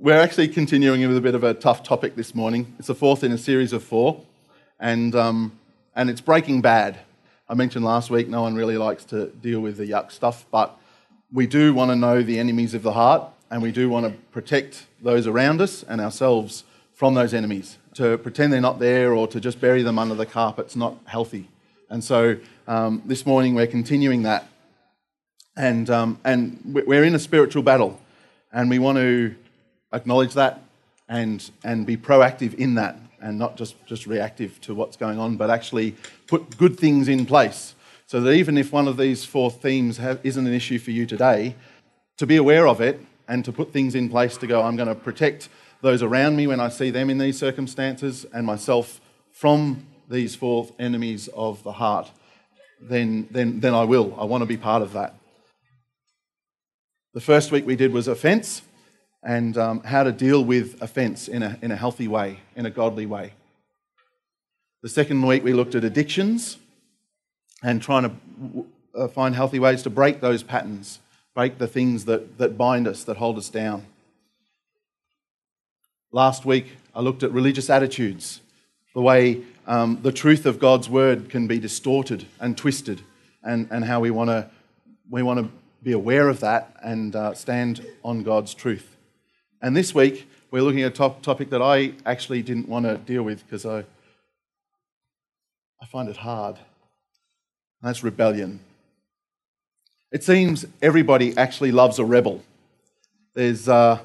we're actually continuing with a bit of a tough topic this morning. It's the fourth in a series of four, and, um, and it's Breaking Bad. I mentioned last week no one really likes to deal with the yuck stuff, but we do want to know the enemies of the heart, and we do want to protect those around us and ourselves from those enemies. To pretend they're not there or to just bury them under the carpet's not healthy. And so um, this morning we're continuing that. And, um, and we're in a spiritual battle, and we want to acknowledge that and, and be proactive in that and not just, just reactive to what's going on, but actually put good things in place. So that even if one of these four themes have, isn't an issue for you today, to be aware of it and to put things in place to go, I'm going to protect those around me when I see them in these circumstances and myself from these four enemies of the heart, then, then, then I will. I want to be part of that. The first week we did was offence and um, how to deal with offence in a, in a healthy way, in a godly way. The second week, we looked at addictions and trying to uh, find healthy ways to break those patterns, break the things that, that bind us, that hold us down. Last week, I looked at religious attitudes, the way um, the truth of God's word can be distorted and twisted, and, and how we want to we want to be aware of that and uh, stand on God's truth. And this week, we're looking at a top topic that I actually didn't want to deal with because I, I find it hard. And that's rebellion. It seems everybody actually loves a rebel. There's uh,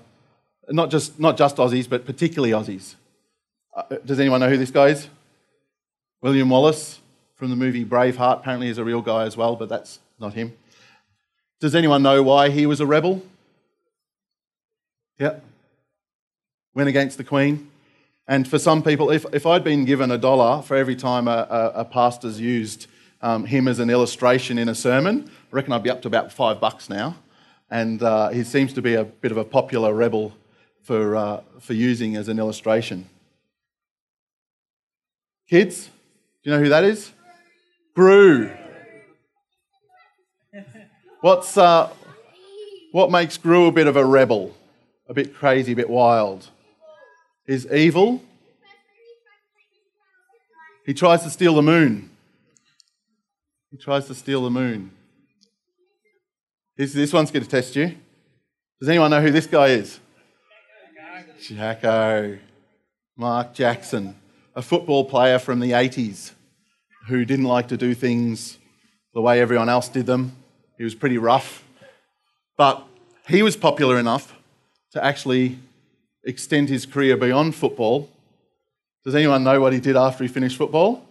not, just, not just Aussies, but particularly Aussies. Uh, does anyone know who this guy is? William Wallace from the movie Braveheart. Apparently, is a real guy as well, but that's not him. Does anyone know why he was a rebel? Yep. Went against the Queen. And for some people, if, if I'd been given a dollar for every time a, a, a pastor's used um, him as an illustration in a sermon, I reckon I'd be up to about five bucks now. And uh, he seems to be a bit of a popular rebel for, uh, for using as an illustration. Kids, do you know who that is? Gru. What's, uh, what makes Gru a bit of a rebel? A bit crazy, a bit wild. He's evil. He tries to steal the moon. He tries to steal the moon. This, This, one's going to test you. Does anyone know who this guy is? Jacko. Mark Jackson, a football player from the 80s who didn't like to do things the way everyone else did them. He was pretty rough. But he was popular enough to actually extend his career beyond football. Does anyone know what he did after he finished football?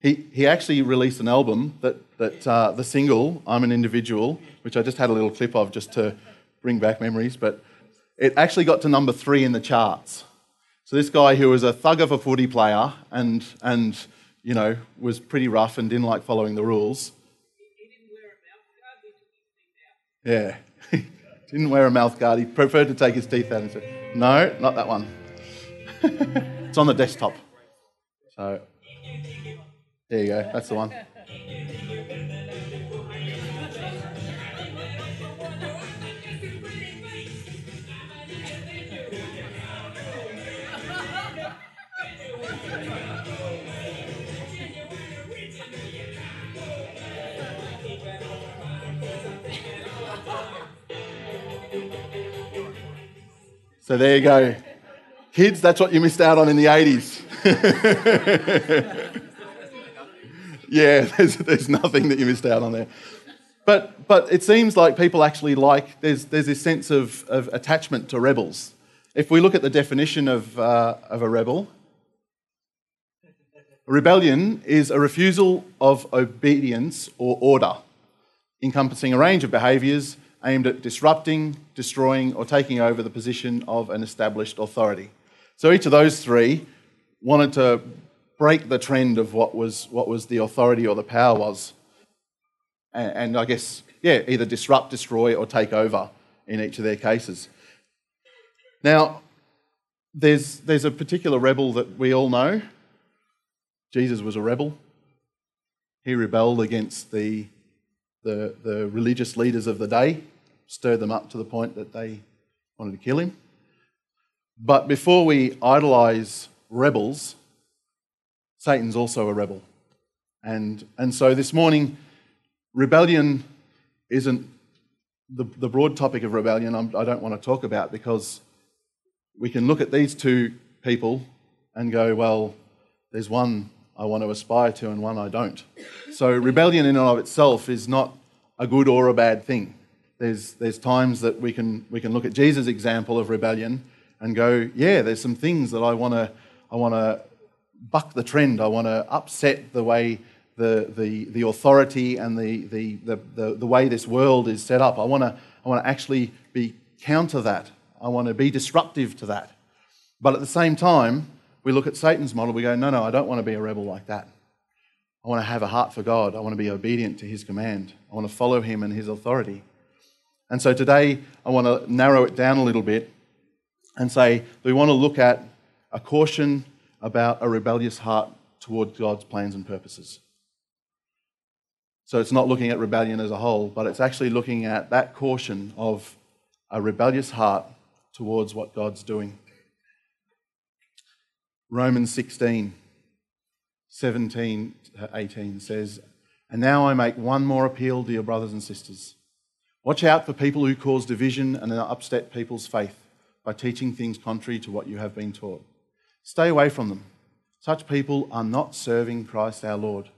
He, he actually released an album that, that uh, the single, I'm an Individual, which I just had a little clip of just to bring back memories, but it actually got to number three in the charts. So this guy who was a thug of a footy player and, and you know, was pretty rough and didn't like following the rules, Yeah. Didn't wear a mouth guard. He preferred to take his teeth out and say, No, not that one. it's on the desktop. So, there you go. That's the one. So there you go. Kids, that's what you missed out on in the 80s. yeah, there's, there's nothing that you missed out on there. But, but it seems like people actually like, there's, there's this sense of, of attachment to rebels. If we look at the definition of, uh, of a rebel, rebellion is a refusal of obedience or order, encompassing a range of behaviours aimed at disrupting, destroying, or taking over the position of an established authority. So each of those three wanted to break the trend of what was, what was the authority or the power was. And, and I guess, yeah, either disrupt, destroy, or take over in each of their cases. Now, there's, there's a particular rebel that we all know. Jesus was a rebel. He rebelled against the the, the religious leaders of the day, stirred them up to the point that they wanted to kill him. But before we idolize rebels, Satan's also a rebel. And, and so this morning, rebellion isn't the, the broad topic of rebellion, I'm, I do not want to talk about because we can look at these two people and go, well, there's one I want to aspire to and one I don't. So rebellion in and of itself is not a good or a bad thing. There's, there's times that we can, we can look at Jesus' example of rebellion and go, yeah, there's some things that I want to I want to buck the trend. I want to upset the way the, the, the authority and the, the, the, the, way this world is set up. I want to I want to actually be counter that. I want to be disruptive to that. But at the same time, we look at Satan's model, we go, no, no, I don't want to be a rebel like that. I want to have a heart for God. I want to be obedient to his command. I want to follow him and his authority. And so today, I want to narrow it down a little bit and say we want to look at a caution about a rebellious heart toward God's plans and purposes. So it's not looking at rebellion as a whole, but it's actually looking at that caution of a rebellious heart towards what God's doing. Romans 16, 17 to 18 says, And now I make one more appeal to your brothers and sisters. Watch out for people who cause division and upset people's faith by teaching things contrary to what you have been taught. Stay away from them. Such people are not serving Christ our Lord.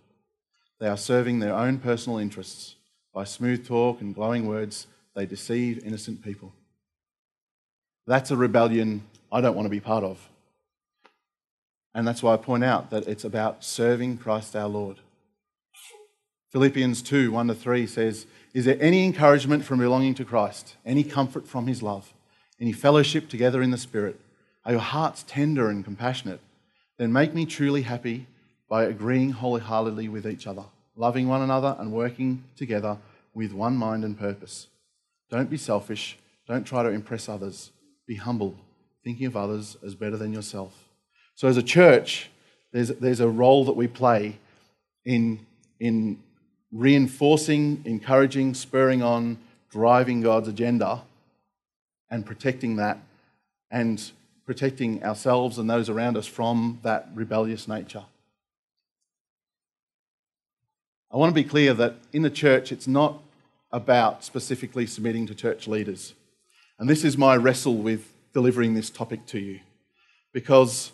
They are serving their own personal interests. By smooth talk and glowing words, they deceive innocent people. That's a rebellion I don't want to be part of. And that's why I point out that it's about serving Christ our Lord. Philippians 2 1 to 3 says, Is there any encouragement from belonging to Christ, any comfort from his love, any fellowship together in the Spirit? Are your hearts tender and compassionate? Then make me truly happy by agreeing wholeheartedly with each other, loving one another, and working together with one mind and purpose. Don't be selfish. Don't try to impress others. Be humble, thinking of others as better than yourself. So, as a church, there's, there's a role that we play in, in reinforcing, encouraging, spurring on, driving God's agenda and protecting that and protecting ourselves and those around us from that rebellious nature. I want to be clear that in the church, it's not about specifically submitting to church leaders. And this is my wrestle with delivering this topic to you because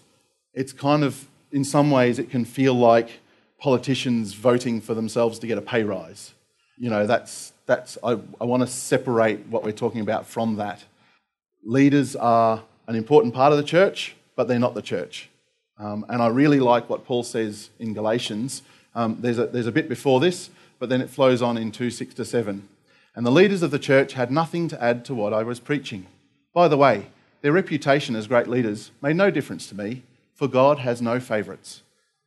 it's kind of, in some ways, it can feel like politicians voting for themselves to get a pay rise. You know, that's, that's I, I want to separate what we're talking about from that. Leaders are an important part of the church, but they're not the church. Um, and I really like what Paul says in Galatians. Um, there's, a, there's a bit before this, but then it flows on in 2 6 to 7. And the leaders of the church had nothing to add to what I was preaching. By the way, their reputation as great leaders made no difference to me, for God has no favourites.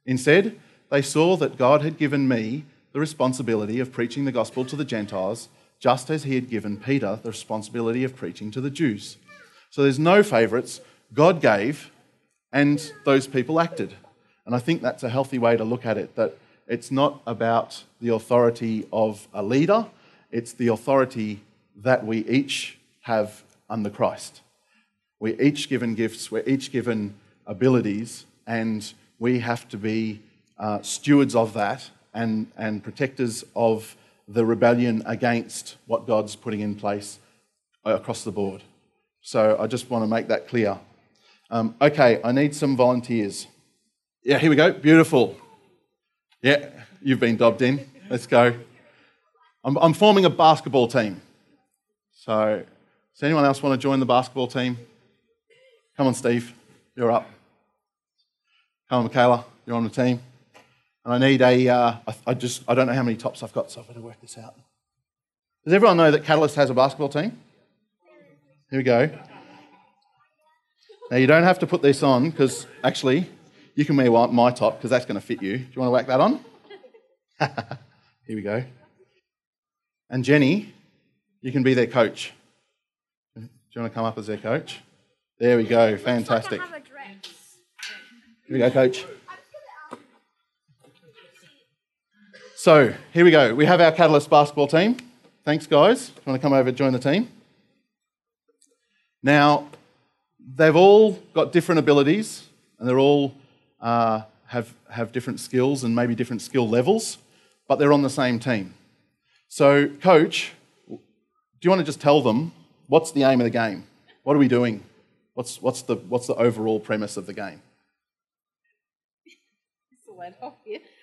Instead, they saw that God had given me the responsibility of preaching the gospel to the Gentiles, just as he had given Peter the responsibility of preaching to the Jews. So there's no favourites. God gave, and those people acted. And I think that's a healthy way to look at it that it's not about the authority of a leader, it's the authority that we each have under Christ. We're each given gifts, we're each given abilities, and we have to be uh, stewards of that and, and protectors of the rebellion against what God's putting in place across the board. So I just want to make that clear. Um, okay, I need some volunteers. Yeah, here we go. Beautiful. Yeah, you've been dobbed in. Let's go. I'm, I'm forming a basketball team. So, does anyone else want to join the basketball team? Come on, Steve. You're up. On, Michaela. You're on the team. And I need a. Uh, I, I just, I don't know how many tops I've got, so I've got to work this out. Does everyone know that Catalyst has a basketball team? Here we go. Now, you don't have to put this on because actually, you can wear my top because that's going to fit you. Do you want to whack that on? Here we go. And Jenny, you can be their coach. Do you want to come up as their coach? There we go. Fantastic. Here we go, coach. So, here we go. We have our Catalyst basketball team. Thanks, guys. You want to come over and join the team? Now, they've all got different abilities and they're all uh, have, have different skills and maybe different skill levels, but they're on the same team. So, coach, do you want to just tell them what's the aim of the game? What are we doing? What's, what's, the, what's the overall premise of the game?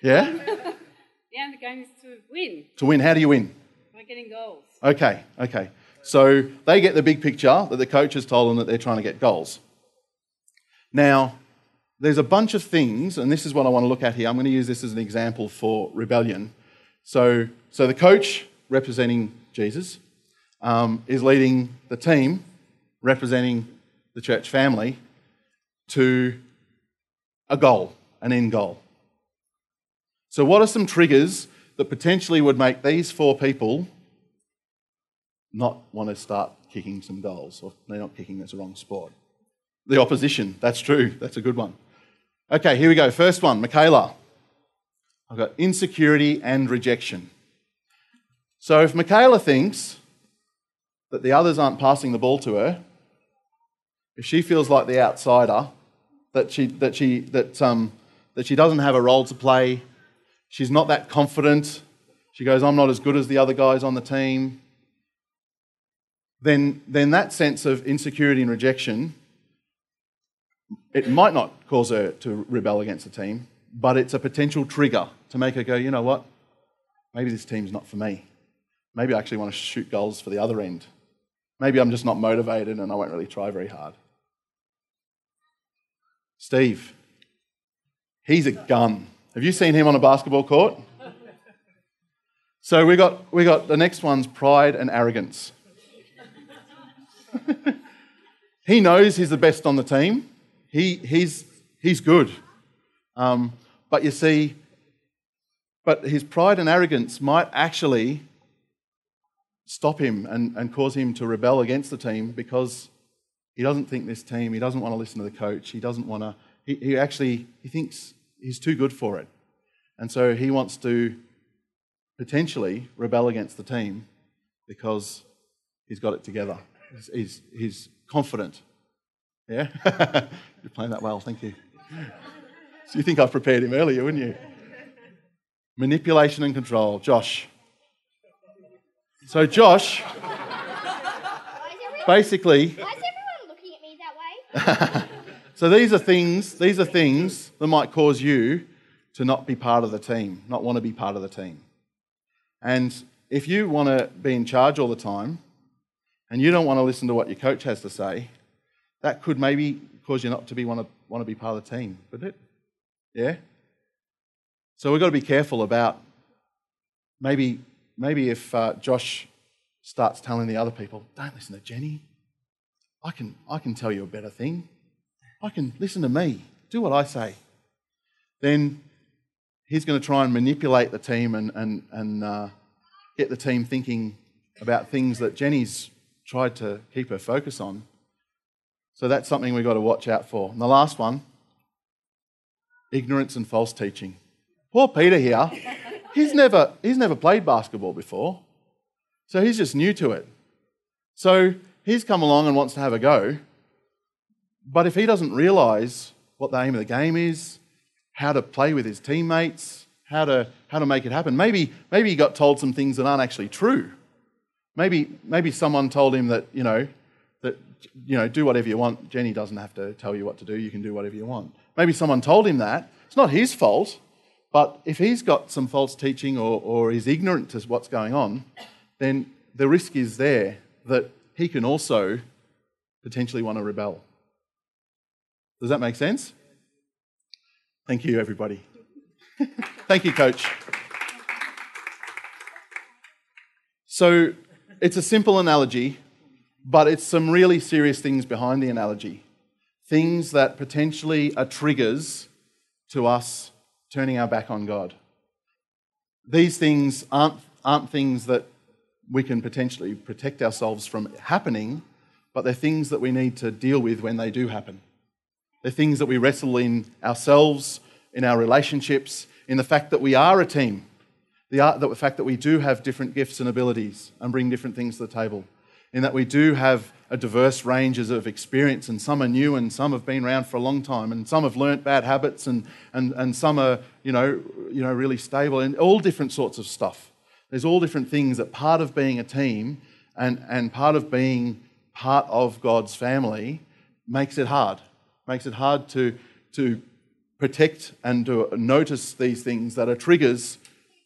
Yeah? the aim of the game is to win To win. How do you win? by getting goals. Okay, okay. So they get the big picture that the coach has told them that they're trying to get goals. Now, there's a bunch of things, and this is what I want to look at here. I'm going to use this as an example for rebellion. So, so the coach, representing Jesus, um, is leading the team, representing the church family, to a goal, an end goal. So, what are some triggers that potentially would make these four people not want to start kicking some goals? Or they're not kicking, that's the wrong sport. The opposition, that's true, that's a good one. Okay, here we go. First one, Michaela. I've got insecurity and rejection. So, if Michaela thinks that the others aren't passing the ball to her, if she feels like the outsider, that she, that she, that, um, that she doesn't have a role to play, she's not that confident, she goes, I'm not as good as the other guys on the team, then, then that sense of insecurity and rejection, it might not cause her to rebel against the team, but it's a potential trigger to make her go, you know what? Maybe this team's not for me. Maybe I actually want to shoot goals for the other end. Maybe I'm just not motivated and I won't really try very hard. Steve, he's a gun. Have you seen him on a basketball court? So we got we got the next one's pride and arrogance. he knows he's the best on the team. He, he's, he's good. Um, but you see, but his pride and arrogance might actually stop him and, and cause him to rebel against the team because he doesn't think this team, he doesn't want to listen to the coach, he doesn't want to, he, he actually, he thinks he's too good for it. And so he wants to potentially rebel against the team because he's got it together. He's, he's, he's confident. Yeah? You're playing that well, thank you. So you think I've prepared him earlier, wouldn't you? Manipulation and control. Josh. So, Josh, basically, Why is everyone looking at me that way? so these are things, these are things that might cause you to not be part of the team, not want to be part of the team. And if you want to be in charge all the time and you don't want to listen to what your coach has to say, that could maybe cause you not to be want to, want to be part of the team, would it? Yeah? So we've got to be careful about maybe, maybe if uh, Josh starts telling the other people, don't listen to Jenny. I can, I can tell you a better thing. I can listen to me. Do what I say. Then he's going to try and manipulate the team and, and, and uh, get the team thinking about things that Jenny's tried to keep her focus on. So that's something we've got to watch out for. And the last one ignorance and false teaching. Poor Peter here, he's never, he's never played basketball before, so he's just new to it. So he's come along and wants to have a go, but if he doesn't realise what the aim of the game is, how to play with his teammates, how to, how to make it happen, maybe, maybe he got told some things that aren't actually true. Maybe, maybe someone told him that, you know, that, you know, do whatever you want. Jenny doesn't have to tell you what to do. You can do whatever you want. Maybe someone told him that. It's not his fault, but if he's got some false teaching or, or is ignorant to what's going on, then the risk is there that he can also potentially want to rebel. Does that make sense? Thank you, everybody. Thank you, coach. So it's a simple analogy, but it's some really serious things behind the analogy. Things that potentially are triggers to us turning our back on God. These things aren't, aren't things that we can potentially protect ourselves from happening, but they're things that we need to deal with when they do happen. They're things that we wrestle in ourselves, in our relationships, in the fact that we are a team. The, art, the fact that we do have different gifts and abilities and bring different things to the table. In that we do have a diverse ranges of experience, and some are new and some have been around for a long time, and some have learnt bad habits, and, and, and some are you know, you know, really stable, and all different sorts of stuff. There's all different things that part of being a team and, and part of being part of God's family makes it hard. Makes it hard to, to protect and to notice these things that are triggers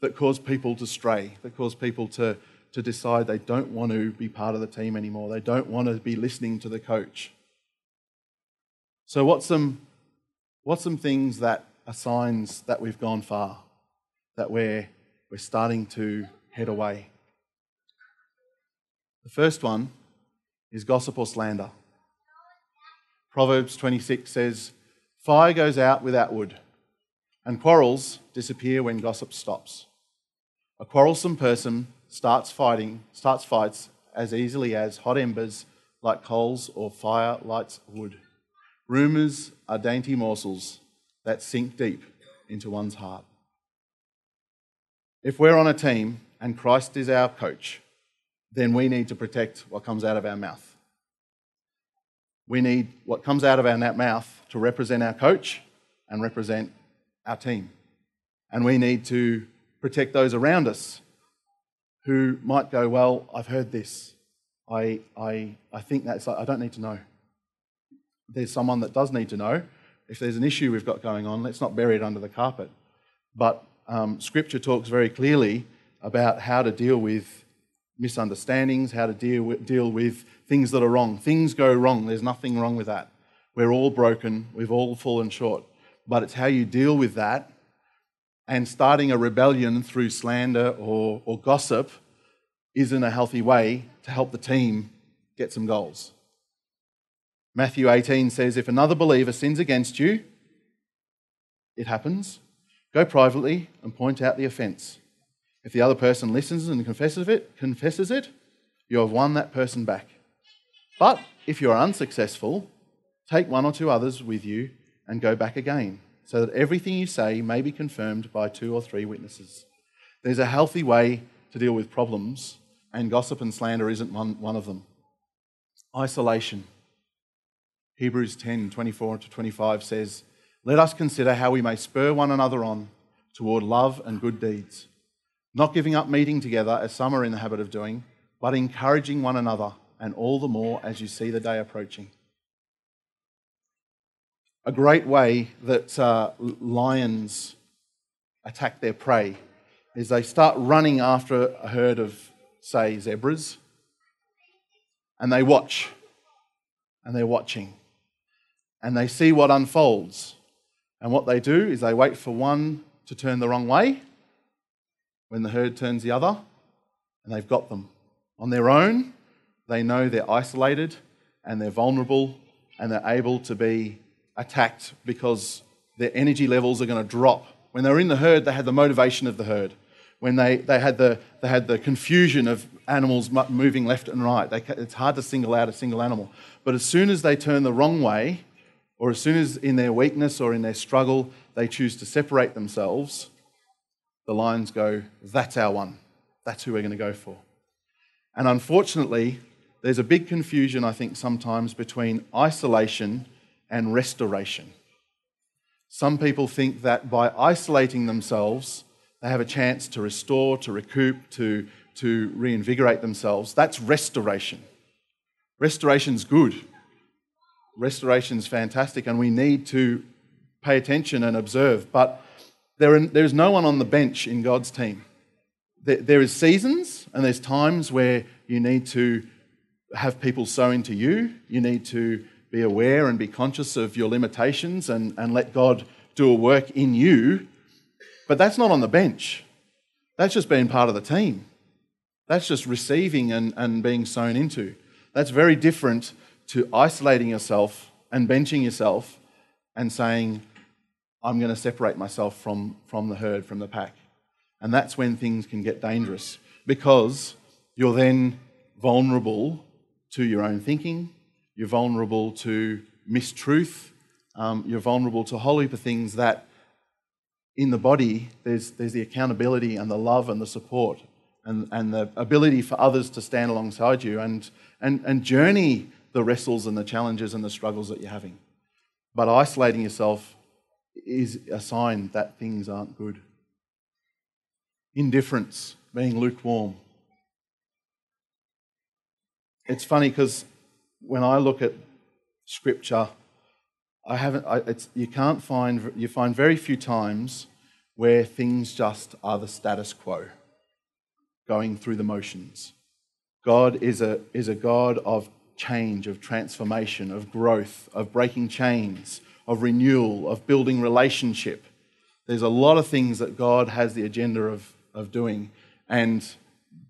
that cause people to stray, that cause people to, to decide they don't want to be part of the team anymore. They don't want to be listening to the coach. So, what's some, what's some things that are signs that we've gone far, that we're, we're starting to head away? The first one is gossip or slander. Proverbs 26 says, Fire goes out without wood, and quarrels disappear when gossip stops. A quarrelsome person starts fighting, starts fights as easily as hot embers like coals or fire lights wood. Rumours are dainty morsels that sink deep into one's heart. If we're on a team and Christ is our coach, then we need to protect what comes out of our mouth. We need what comes out of our mouth to represent our coach and represent our team. And we need to protect those around us who might go, Well, I've heard this. I, I, I think that's, I don't need to know. There's someone that does need to know. If there's an issue we've got going on, let's not bury it under the carpet. But um, Scripture talks very clearly about how to deal with misunderstandings, how to deal with, deal with things that are wrong. Things go wrong, there's nothing wrong with that. We're all broken, we've all fallen short. But it's how you deal with that and starting a rebellion through slander or, or gossip isn't a healthy way to help the team get some goals. Matthew 18 says, If another believer sins against you, it happens, go privately and point out the offence. If the other person listens and confesses it, confesses it, you have won that person back. But if you are unsuccessful, take one or two others with you and go back again, so that everything you say may be confirmed by two or three witnesses. There's a healthy way to deal with problems, and gossip and slander isn't one, one of them. Isolation. Hebrews 10 24 to 25 says, Let us consider how we may spur one another on toward love and good deeds not giving up meeting together as some are in the habit of doing, but encouraging one another, and all the more as you see the day approaching. A great way that uh, lions attack their prey is they start running after a herd of, say, zebras, and they watch, and they're watching, and they see what unfolds. And what they do is they wait for one to turn the wrong way when the herd turns the other, and they've got them. On their own, they know they're isolated and they're vulnerable and they're able to be attacked because their energy levels are going to drop. When they were in the herd, they had the motivation of the herd. When they, they, had, the, they had the confusion of animals moving left and right, they, it's hard to single out a single animal. But as soon as they turn the wrong way, or as soon as in their weakness or in their struggle they choose to separate themselves, the lions go, That's our one. That's who we're going to go for. And unfortunately, there's a big confusion, I think, sometimes between isolation and restoration. Some people think that by isolating themselves, they have a chance to restore, to recoup, to, to reinvigorate themselves. That's restoration. Restoration's good. Restoration's fantastic, and we need to pay attention and observe. But there, are, there is no one on the bench in God's team. There, there is seasons and there's times where you need to have people sow into you. You need to be aware and be conscious of your limitations and, and let God do a work in you. But that's not on the bench. That's just being part of the team. That's just receiving and, and being sown into. That's very different to isolating yourself and benching yourself and saying, I'm going to separate myself from, from the herd, from the pack. And that's when things can get dangerous because you're then vulnerable to your own thinking, you're vulnerable to mistruth, um, you're vulnerable to a whole heap of things that in the body, there's, there's the accountability and the love and the support and, and the ability for others to stand alongside you and, and, and journey the wrestles and the challenges and the struggles that you're having. But isolating yourself is a sign that things aren't good. Indifference, being lukewarm. It's funny because when I look at scripture, I haven't. I, you can't find. You find very few times where things just are the status quo, going through the motions. God is a is a God of change, of transformation, of growth, of breaking chains, of renewal, of building relationship. There's a lot of things that God has the agenda of, of doing, and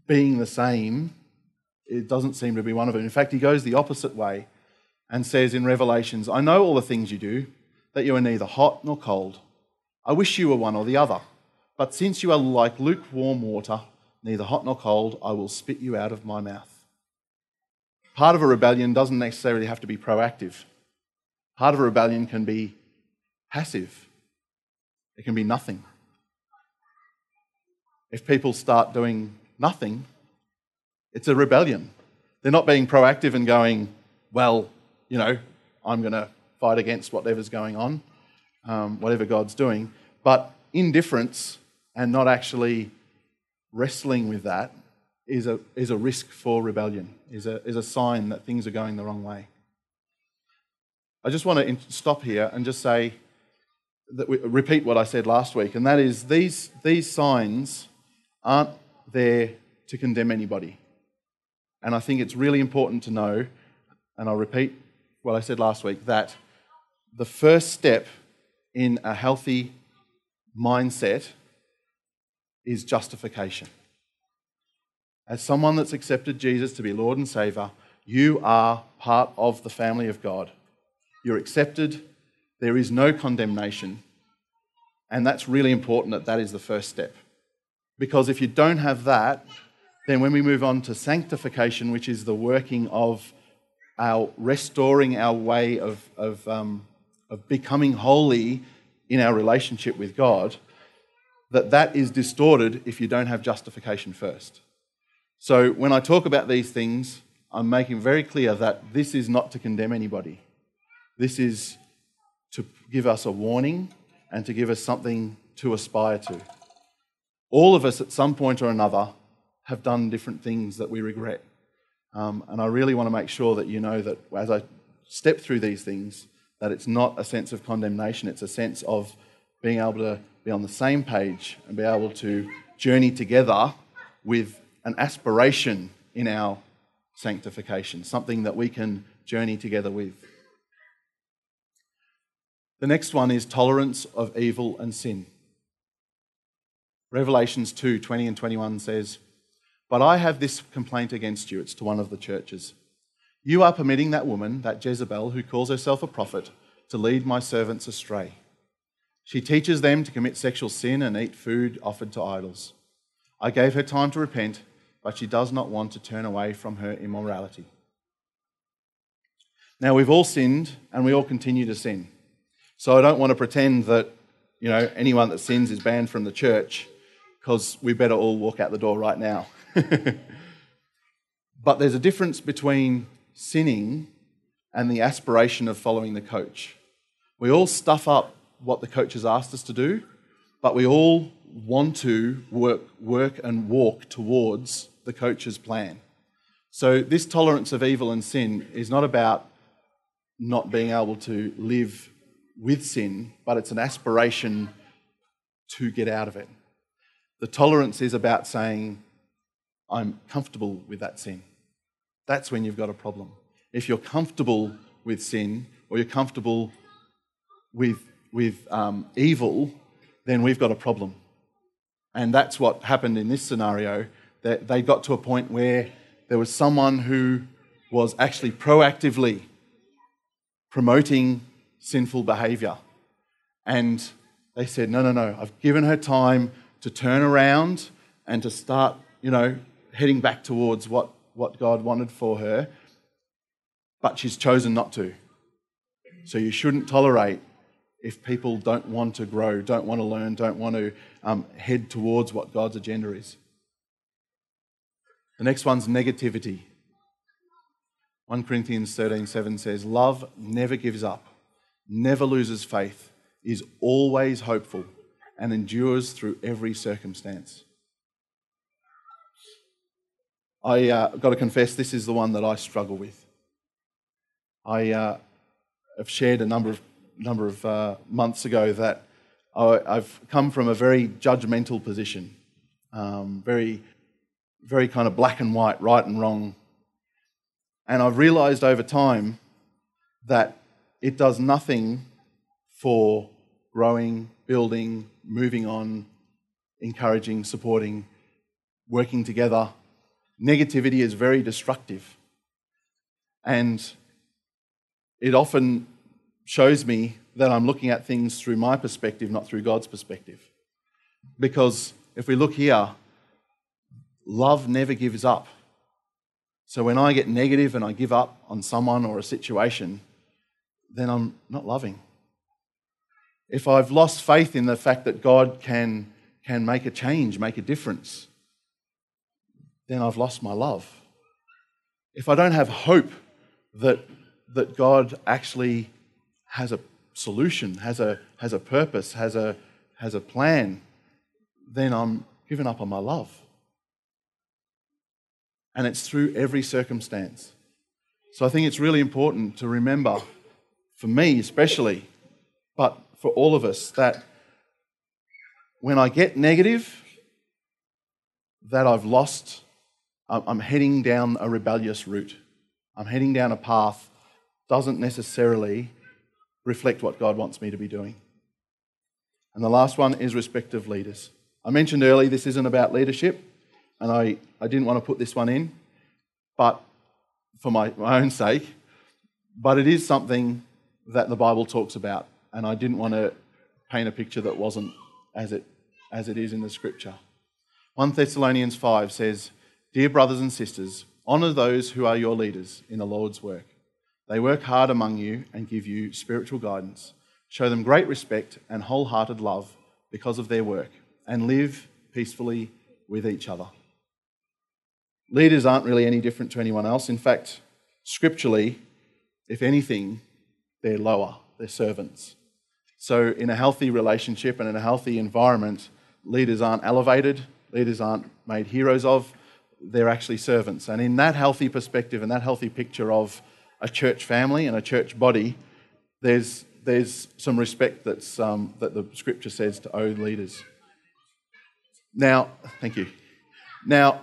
being the same, it doesn't seem to be one of them. In fact, he goes the opposite way and says in Revelations, I know all the things you do, that you are neither hot nor cold. I wish you were one or the other. But since you are like lukewarm water, neither hot nor cold, I will spit you out of my mouth. Part of a rebellion doesn't necessarily have to be proactive. Part of a rebellion can be passive, it can be nothing. If people start doing nothing, it's a rebellion. They're not being proactive and going, well, you know, I'm going to fight against whatever's going on, um, whatever God's doing. But indifference and not actually wrestling with that is a, is a risk for rebellion, is a, is a sign that things are going the wrong way. I just want to stop here and just say, that we, repeat what I said last week, and that is these, these signs aren't there to condemn anybody. And I think it's really important to know, and I'll repeat what I said last week, that the first step in a healthy mindset is justification. As someone that's accepted Jesus to be Lord and Savior, you are part of the family of God. You're accepted, there is no condemnation, and that's really important that that is the first step. Because if you don't have that, then when we move on to sanctification, which is the working of our restoring our way of, of, um, of becoming holy in our relationship with God, that that is distorted if you don't have justification first. So when I talk about these things, I'm making very clear that this is not to condemn anybody. This is to give us a warning and to give us something to aspire to. All of us at some point or another have done different things that we regret. Um, and I really want to make sure that you know that as I step through these things, that it's not a sense of condemnation, it's a sense of being able to be on the same page and be able to journey together with an aspiration in our sanctification, something that we can journey together with. The next one is tolerance of evil and sin. Revelations 2 20 and 21 says, But I have this complaint against you. It's to one of the churches. You are permitting that woman, that Jezebel, who calls herself a prophet, to lead my servants astray. She teaches them to commit sexual sin and eat food offered to idols. I gave her time to repent, but she does not want to turn away from her immorality. Now, we've all sinned and we all continue to sin. So I don't want to pretend that, you know, anyone that sins is banned from the church because we better all walk out the door right now. but there's a difference between sinning and the aspiration of following the coach. We all stuff up what the coach has asked us to do, but we all want to work, work and walk towards the coach's plan. So, this tolerance of evil and sin is not about not being able to live with sin, but it's an aspiration to get out of it. The tolerance is about saying, I'm comfortable with that sin. That's when you've got a problem. If you're comfortable with sin or you're comfortable with, with um, evil, then we've got a problem. And that's what happened in this scenario. That they got to a point where there was someone who was actually proactively promoting sinful behavior. And they said, No, no, no, I've given her time to turn around and to start, you know, heading back towards what, what God wanted for her, but she's chosen not to. So you shouldn't tolerate if people don't want to grow, don't want to learn, don't want to um, head towards what God's agenda is. The next one's negativity. 1 Corinthians 13:7 says, "Love never gives up, never loses faith, is always hopeful, and endures through every circumstance." I uh, got to confess, this is the one that I struggle with. I uh, have shared a number of number of uh, months ago that I, have come from a very judgmental position, um, very very kind of black and white, right and wrong. And I've realized over time that it does nothing for growing, building, moving on, encouraging, supporting, working together. Negativity is very destructive. And it often shows me that I'm looking at things through my perspective, not through God's perspective. Because if we look here, love never gives up. So when I get negative and I give up on someone or a situation, then I'm not loving. If I've lost faith in the fact that God can, can make a change, make a difference, then I've lost my love. If I don't have hope that, that God actually has a solution, has a, has a purpose, has a, has a plan, then I'm giving up on my love and it's through every circumstance. So I think it's really important to remember, for me especially, but for all of us, that when I get negative, that I've lost, I'm heading down a rebellious route. I'm heading down a path doesn't necessarily reflect what God wants me to be doing. And the last one is respect of leaders. I mentioned earlier this isn't about leadership, and I, I didn't want to put this one in, but for my, my own sake, but it is something that the Bible talks about, and I didn't want to paint a picture that wasn't as it, as it is in the scripture. 1 Thessalonians 5 says, Dear brothers and sisters, honour those who are your leaders in the Lord's work. They work hard among you and give you spiritual guidance. Show them great respect and wholehearted love because of their work, and live peacefully with each other. Leaders aren't really any different to anyone else. In fact, scripturally, if anything, they're lower, they're servants. So, in a healthy relationship and in a healthy environment, leaders aren't elevated, leaders aren't made heroes of, they're actually servants. And in that healthy perspective and that healthy picture of a church family and a church body, there's, there's some respect that's, um, that the scripture says to owe leaders. Now, thank you. Now,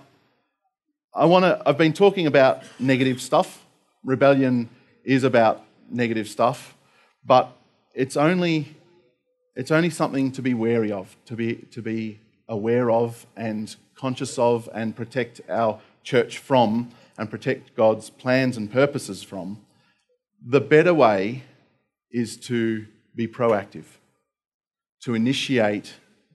I want to, I've been talking about negative stuff. Rebellion is about negative stuff, but it's only, it's only something to be wary of, to be, to be aware of and conscious of and protect our church from and protect God's plans and purposes from. The better way is to be proactive, to initiate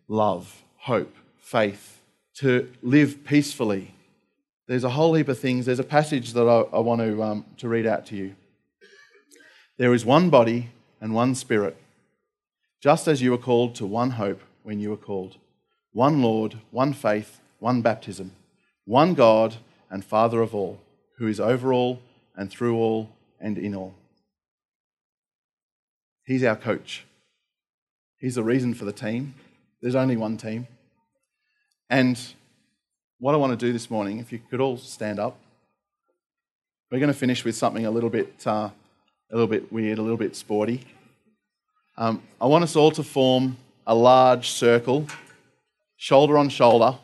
love, hope, faith, to live peacefully there's a whole heap of things. There's a passage that I, I want to, um, to read out to you. There is one body and one spirit, just as you were called to one hope when you were called. One Lord, one faith, one baptism, one God and Father of all, who is over all and through all and in all. He's our coach. He's the reason for the team. There's only one team. And what I want to do this morning, if you could all stand up, we're going to finish with something a little bit, uh, a little bit weird, a little bit sporty. Um, I want us all to form a large circle, shoulder on shoulder,